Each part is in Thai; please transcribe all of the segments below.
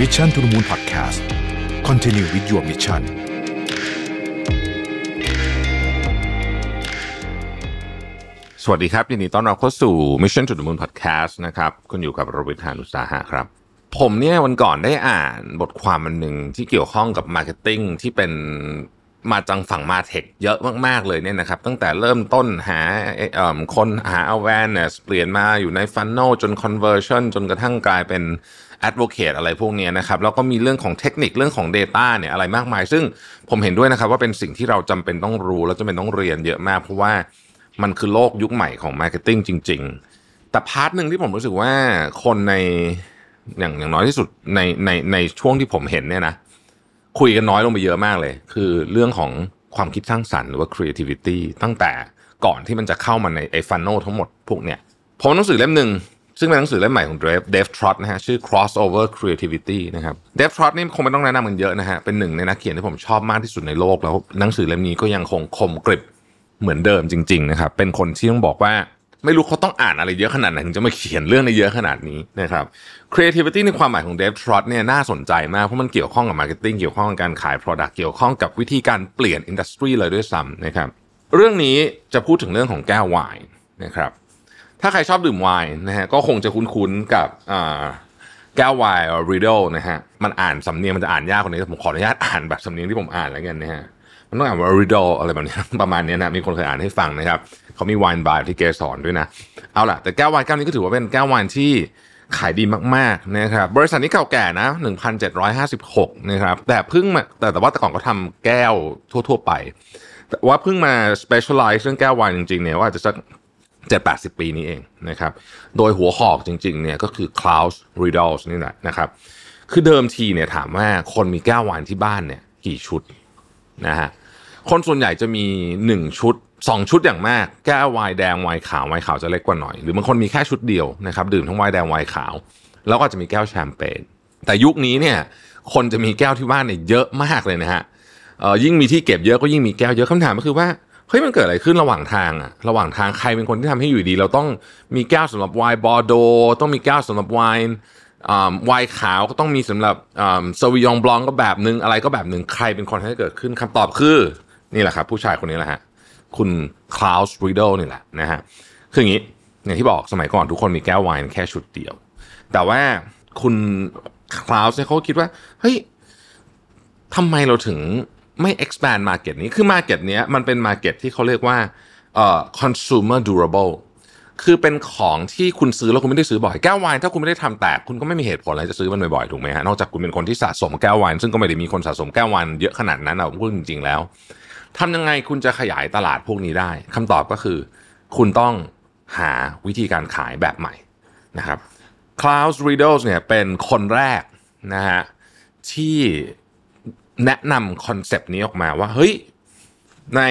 Mission to the Moon Podcast Continue with your mission สวัสดีครับ ยินดีต้อนรับเข้าสู่ Mission to the Moon Podcast นะครับ คุณอยู่กับรวิศ หาญอุตสาหะครับ ผมเนี่ยวันก่อนได้อ่านบทความอันหนึ่งที่เกี่ยวข้องกับ marketing ที่เป็นมาจากฝั่ง MarTech เยอะมาก ๆ เลยเนี่ยนะครับ ตั้งแต่เริ่มต้นหาคนหา awareness เปลี่ยนมาอยู่ใน funnel จน conversion จนกระทั่งกลายเป็น advocate อะไรพวกนี้นะครับแล้วก็มีเรื่องของเทคนิคเรื่องของ Data เนี่ยอะไรมากมาย ซึ่งผมเห็นด้วยนะครับว่าเป็นสิ่งที่เราจำเป็นต้องรู้แล้วจำเป็นต้องเรียนเยอะมาก เพราะว่ามันคือโลกยุคใหม่ของ marketing จริง ๆ แต่ part หนึ่งที่ผมรู้สึกว่าคนในอย่างอย่างน้อยที่สุดในในในช่วงที่ผมเห็นเนี่ยนะคุยกันน้อยลงไปเยอะมากเลย คือเรื่องของความคิดสร้างสรรค์หรือว่า creativity ตั้งแต่ก่อนที่มันจะเข้ามาในไอ้ funnel ทั้งหมดพวกเนี้ยผมเอาหนังสือเล่มหนึ่ง ซึ่งเป็นหนังสือเล่มใหม่ของ Dave Dave Trott นะฮะชื่อ crossover creativity นะครับ Dave Trott นี่คงไม่ต้องแนะนำกันเยอะนะฮะเป็นหนึ่งในนักเขียนที่ผมชอบมากที่สุดในโลกแล้วหนังสือเล่มนี้ก็ยังคงคมกริบเหมือนเดิมจริงๆนะครับเป็นคนที่ต้องบอกว่าไม่รู้เขาต้องอ่านอะไรเยอะขนาดไหนถึงจะมาเขียนเรื่องในเยอะขนาดนี้นะครับ creativity ในความหมายของ Dave Trot เนี่ยน่าสนใจมากเพราะมันเกี่ยวข้องกับ marketing เกี่ยวข้องกับการขาย product เกี่ยวข้องกับวิธีการเปลี่ยน industry เลยด้วยซ้ำนะครับ เรื่องนี้จะพูดถึงเรื่องของแก้วไวน์นะครับ ถ้าใครชอบดื่มไวน์นะฮะก็คงจะคุ้นๆกับแก้วไวน์ riddle นะฮะมันอ่านสำเนียงมันจะอ่านยากกว่านี้แต่ผมขออนุญาตอ่านแบบสำเนียงที่ผมอ่านแล้วกันนะฮะมันต้องอ่านว่า riddle อะไรแบบนี้ประมาณนี้นะมีคนเคยอ่านให้ฟังนะครับเขามีไวน์บาร์ที่เกษรด้วยนะเอาล่ะแต่แก้วไวน์แก้วนี้ก็ถือว่าเป็นแก้วไวน์ที่ขายดีมากๆนะครับบริษัทนี้เก่าแก่นะ 1756นะครับแต่เพิ่งมาแต่แต่ว่าแต่ก่อนก็ทำแก้วทั่ว ๆ ไป แต่ว่าเพิ่งมา specialize เรื่องแก้วไวน์จริงๆเนี่ยว่าจะสัก 7-80 ปีนี้เองนะครับ โดยหัวหอกจริงๆเนี่ยก็คือ Klaus Riedels นี่แหละนะครับ คือเดิมทีเนี่ยถามว่าคนมีแก้วไวน์ที่บ้านเนี่ยกี่ชุดนะฮะ คนส่วนใหญ่จะมี 1 ชุด 2 ชุดอย่างมาก แก้วไวน์แดงไวน์ขาวไวน์ขาวจะเล็กกว่าหน่อย หรือบางคนมีแค่ชุดเดียวนะครับดื่มทั้งไวน์แดงไวน์ขาว แล้วก็จะมีแก้วแชมเปญ แต่ยุคนี้เนี่ยคนจะมีแก้วที่บ้านเนี่ยเยอะมากเลยนะฮะยิ่งมีที่เก็บเยอะก็ยิ่งมีแก้วเยอะคำถามก็คือว่า เฮ้ยมันเกิดอะไรขึ้นระหว่างทางอะระหว่างทางใครเป็นคนที่ทำให้อยู่ดีๆ เราต้องมีแก้วสำหรับไวน์บอร์โดต้องมีแก้วสำหรับไวน์อ่าไวน์ขาวก็ต้องมีสำหรับอ่า Sauvignon Blanc ก็แบบนึงอะไรก็แบบนึงใครเป็นคนให้เกิดขึ้นคำตอบคือนี่แหละครับผู้ชายคนนี้แหละฮะคุณ Claus Riedel นี่แหละนะฮะคืออย่างนี้อย่างที่บอกสมัยก่อนทุกคนมีแก้วไวน์แค่ชุดเดียว แต่ว่าคุณคลาวส์เนี่ยเขาคิดว่าเฮ้ยทำไมเราถึง ไม่ expand market นี้ คือ market เนี้ยมันเป็น market ที่เขาเรียกว่าเอ่อ consumer durable คือเป็นของที่คุณซื้อแล้วคุณไม่ได้ซื้อบ่อยแก้วไวน์ถ้าคุณไม่ได้ทำแตกคุณก็ไม่มีเหตุผลอะไรจะซื้อมันบ่อยๆถูกไหมฮะนอกจากคุณเป็นคนที่สะสมแก้วไวน์ซึ่งก็ไม่ได้มีคนสะสมแก้วไวน์เยอะขนาดนั้นเอาพูดจริงๆแล้วทำยังไงคุณจะขยายตลาดพวกนี้ได้คำตอบก็คือ คุณต้องหาวิธีการขายแบบใหม่นะครับ Claus Riedel เนี่ยเป็นคนแรกนะฮะที่ แนะนำคอนเซปต์นี้ออกมาว่าเฮ้ยใน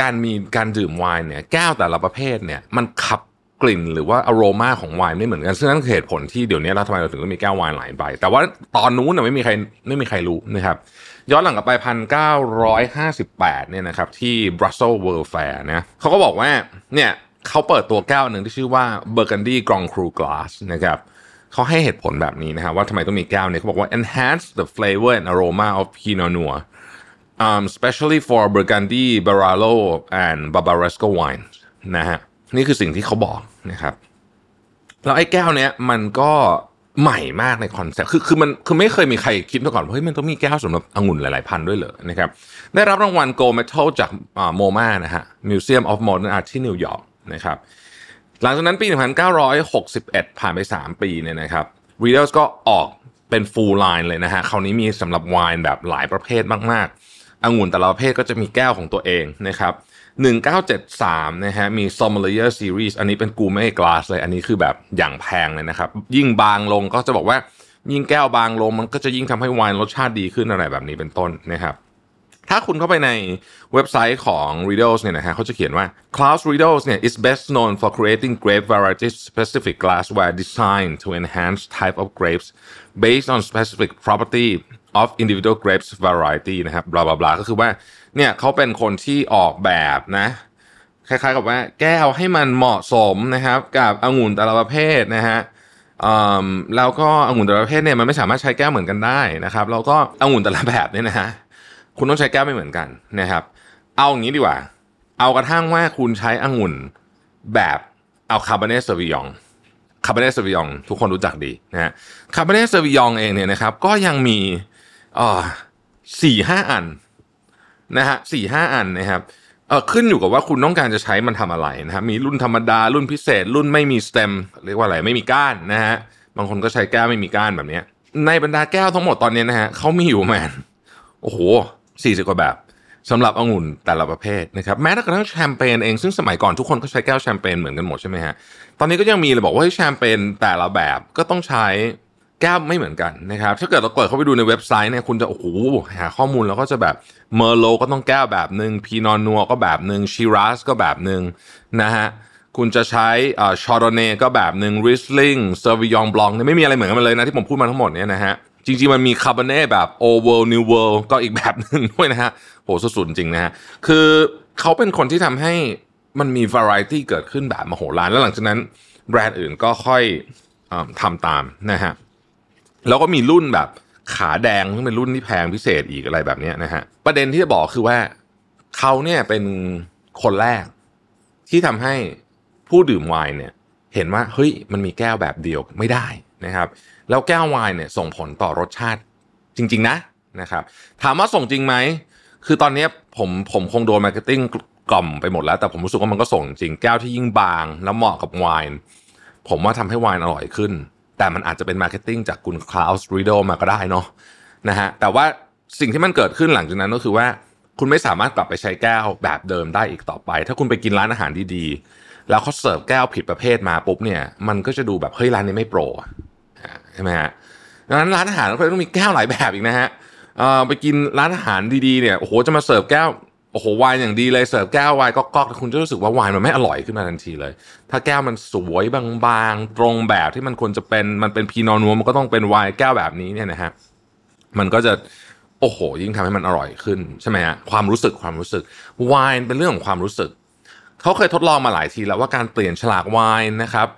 การมีการดื่มไวน์เนี่ยแก้วแต่ละประเภทเนี่ยมันขับกลิ่นหรือว่าอโรมาของไวน์ไม่เหมือนกัน ซึ่งนั่นคือเหตุผลที่เดี๋ยวนี้เราทำไมเราถึงต้องมีแก้วไวน์หลายใบ แต่ว่าตอนนู้นน่ะไม่มีใครไม่มีใครรู้นะครับย้อนหลังกลับไปพันเก้าร้อยห้าสิบแปดเนี่ยนะครับที่ Brussels World Fair นะเขาก็บอกว่าเนี่ยเขาเปิดตัวแก้วหนึ่งที่ชื่อว่า Burgundy Grand Cru Glass นะครับ เขาให้เหตุผลแบบนี้นะครับว่าทำไมต้องมีแก้วเนี่ยเขาบอกว่า enhance the flavor and aroma of Pinot Noir um, especially for Burgundy, Barolo and Barbaresco wines นะฮะนี่คือสิ่งที่เขาบอกนะครับแล้วไอ้แก้วเนี้ยมันก็ใหม่มากในคอนเซ็ปต์คือคือมันคือไม่เคยมีใครคิดมาก่อนว่าเฮ้ยมันต้องมีแก้วสำหรับองุ่นหลาย ๆ พันธุ์ด้วยเหรอนะครับได้รับรางวัล Gold Medal จาก MoMA นะฮะ Museum of Modern Art ที่นิวยอร์กนะครับ หลังจากนั้นปี 1961 ผ่านไป 3 ปีเนี่ยนะครับ Riedel ก็ออกเป็น full line เลยนะฮะ คราวนี้มีสำหรับไวน์แบบหลายประเภทมากๆองุ่นแต่ละประเภทก็จะมีแก้วของตัวเองนะครับ 1973 นะฮะ มี Sommelier Series อันนี้เป็น Gourmet Glass เลย อันนี้คือแบบอย่างแพงเลยนะครับ ยิ่งบางลงก็จะบอกว่ายิ่งแก้วบางลงมันก็จะยิ่งทำให้ไวน์รสชาติดีขึ้นอะไรแบบนี้เป็นต้นนะครับ ถ้าคุณเข้าไปในเว็บไซต์ของ Riedels เนี่ยนะฮะเขาจะเขียนว่า Klaus Riedels เนี่ย is best known for creating grape variety specific glassware designed to enhance type of grapes based on specific property of individual grapes variety นะครับบลาบลาบลาก็คือว่าเนี่ยเขาเป็นคนที่ออกแบบนะคล้ายๆกับว่าแก้วให้มันเหมาะสมนะครับ กับองุ่นแต่ละประเภทนะฮะแล้วก็องุ่นแต่ละประเภทเนี่ยมันไม่สามารถใช้แก้วเหมือนกันได้นะครับแล้วก็องุ่นแต่ละแบบเนี่ยนะฮะ คุณต้องใช้แก้วไม่เหมือนกันนะครับ เอาอย่างนี้ดีกว่า เอากระทั่งว่าคุณใช้องุ่นแบบเอา Cabernet Sauvignon Cabernet Sauvignon ทุกคนรู้จักดีนะฮะ Cabernet Sauvignon เองเนี่ยนะครับ ก็ยังมีอ่าสี่ห้าอันนะฮะสี่ห้าอันนะครับเออขึ้นอยู่กับว่าคุณต้องการจะใช้มันทำอะไรนะครับมีรุ่นธรรมดารุ่นพิเศษ รุ่นไม่มีสเต็มเรียกว่าอะไรไม่มีก้านนะฮะบางคนก็ใช้แก้วไม่มีก้านแบบนี้ในบรรดาแก้วทั้งหมดตอนนี้นะฮะเขามีอยู่แมนโอ้โห สี่สิบกว่าแบบสำหรับองุ่นแต่ละประเภทนะครับแม้กระทั่งแชมเปญเองซึ่งสมัยก่อนทุกคนก็ใช้แก้วแชมเปญเหมือนกันหมดใช่ไหมฮะตอนนี้ก็ยังมีเลยบอกว่าแชมเปญแต่ละแบบก็ต้องใช้แก้วไม่เหมือนกันนะครับถ้าเกิดเราเปิดเข้าไปดูในเว็บไซต์เนี่ยคุณจะโอ้โหหาข้อมูลแล้วก็จะแบบ Merlot ก็ต้องแก้วแบบหนึ่ง Pinot Noir ก็แบบหนึ่ง Shiraz ก็แบบหนึ่งนะฮะคุณจะใช้ Chardonnay ก็แบบหนึ่ง Riesling Sauvignon Blanc เนี่ยไม่มีอะไรเหมือนกันเลยนะที่ผมพูดมาทั้งหมดเนี่ยนะฮะ จริงๆ มันมี Cabernet แบบ Old World New World ก็อีกแบบหนึ่งด้วยนะฮะโหสุดๆจริงนะฮะคือเขาเป็นคนที่ทำให้มันมี variety เกิดขึ้นแบบมโหฬารแล้วหลังจากนั้น แบรนด์อื่นก็ค่อยทำตามนะฮะแล้วก็มีรุ่นแบบขาแดงซึ่งเป็นรุ่นที่แพงพิเศษอีกอะไรแบบนี้นะฮะประเด็นที่จะบอกคือว่าเขาเนี่ยเป็นคนแรกที่ทำให้ผู้ดื่มไวน์เนี่ย เห็นว่าเฮ้ยมันมีแก้วแบบเดียวไม่ได้ นะครับแล้วแก้วไวน์เนี่ยส่งผลต่อรสชาติจริง ๆ นะนะครับถามว่าส่งจริงไหม คือตอนนี้ผมผมคงโดน marketingกล่อมไปหมดแล้ว แต่ผมรู้สึกว่ามันก็ส่งจริงแก้วที่ยิ่งบาง แล้วเหมาะกับไวน์ผมว่าทำให้ไวน์อร่อยขึ้น แต่มันอาจจะเป็น marketing จากคุณ Claus Riedel มาก็ได้เนาะนะฮะแต่ว่าสิ่งที่มันเกิดขึ้นหลังจากนั้นก็คือว่าคุณไม่สามารถกลับไปใช้แก้วแบบเดิมได้อีกต่อไป ถ้าคุณไปกินร้านอาหารดีๆ แล้วเขาเสิร์ฟแก้วผิดประเภทมาปุ๊บเนี่ย มันก็จะดูแบบเฮ้ยร้านนี้ไม่ pro ใช่ไหมฮะดังนั้นร้านอาหารก็เลยต้องมีแก้วหลายแบบอีกนะฮะไปกินร้านอาหารดีๆเนี่ยโอ้โหจะมาเสิร์ฟแก้วโอ้โหไวน์อย่างดีเลยเสิร์ฟแก้วไวน์ก็ก๊อกคุณจะรู้สึกว่าไวน์มันไม่อร่อยขึ้นมาทันทีเลย ถ้าแก้วมันสวยบางๆ ตรงแบบที่มันควรจะเป็นมันเป็นพีนอนัวมันก็ต้องเป็นไวน์แก้วแบบนี้เนี่ยนะฮะมันก็จะโอ้โห ยิ่งทำให้มันอร่อยขึ้นใช่ไหมฮะความรู้สึกความรู้สึกไวน์เป็นเรื่องของความรู้สึกเขาเคยทดลองมาหลายทีแล้วว่าการเปลี่ยนฉลากไวน์นะครับ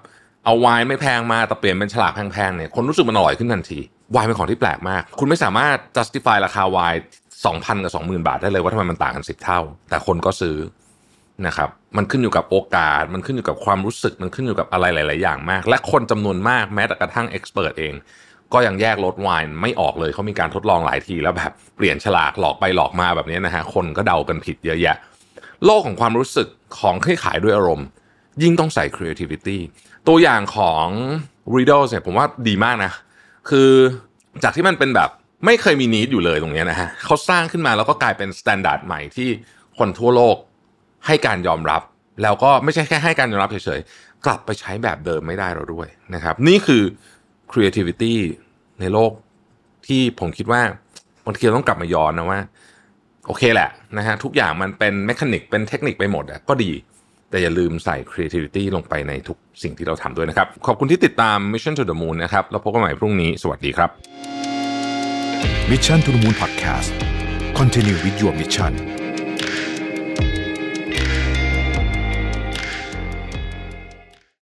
เอาไวน์ไม่แพงมาแต่เปลี่ยนเป็นฉลากแพงๆเนี่ยคนรู้สึกมันอร่อยขึ้นทันทีไวน์เป็นของที่แปลกมาก คุณไม่สามารถ justify ราคาไวน์สองพันกับสองหมื่นบาทได้เลยว่าทำไมมันต่างกันสิบเท่า แต่คนก็ซื้อนะครับมันขึ้นอยู่กับโอกาส มันขึ้นอยู่กับความรู้สึกมันขึ้นอยู่กับอะไรหลาย ๆ อย่างมาก และคนจำนวนมากแม้แต่กระทั่งเอ็กซ์เพรสเอง ก็ยังแยกรสไวน์ไม่ออกเลยเขามีการทดลองหลายทีแล้วแบบเปลี่ยนฉลากหลอกไปหลอกมาแบบนี้นะฮะคนก็เดากันผิดเยอะแยะ โลกของความรู้สึกของที่ขายด้วยอารมณ์ ยิ่งต้องใส่ creativity ตัวอย่างของ Riedel เนี่ยผมว่าดีมากนะ คือจากที่มันเป็นแบบไม่เคยมี need อยู่เลยตรงนี้นะฮะเขาสร้างขึ้นมาแล้วก็กลายเป็น standard ใหม่ที่คนทั่วโลกให้การยอมรับ แล้วก็ไม่ใช่แค่ให้การยอมรับเฉยๆ กลับไปใช้แบบเดิมไม่ได้แล้วด้วยนะครับ นี่คือ creativity ในโลกที่ผมคิดว่าบางทีเราต้องกลับมาย้อนนะว่า โอเคแหละนะฮะทุกอย่างมันเป็น mechanic เป็นเทคนิคไปหมดอะก็ดี แต่อย่าลืมใส่ creativity ลงไปในทุกสิ่งที่เราทำด้วยนะครับ ขอบคุณที่ติดตาม Mission to the Moon นะครับ แล้วพบกันใหม่พรุ่งนี้ สวัสดีครับ Mission to the Moon Podcast Continue with your mission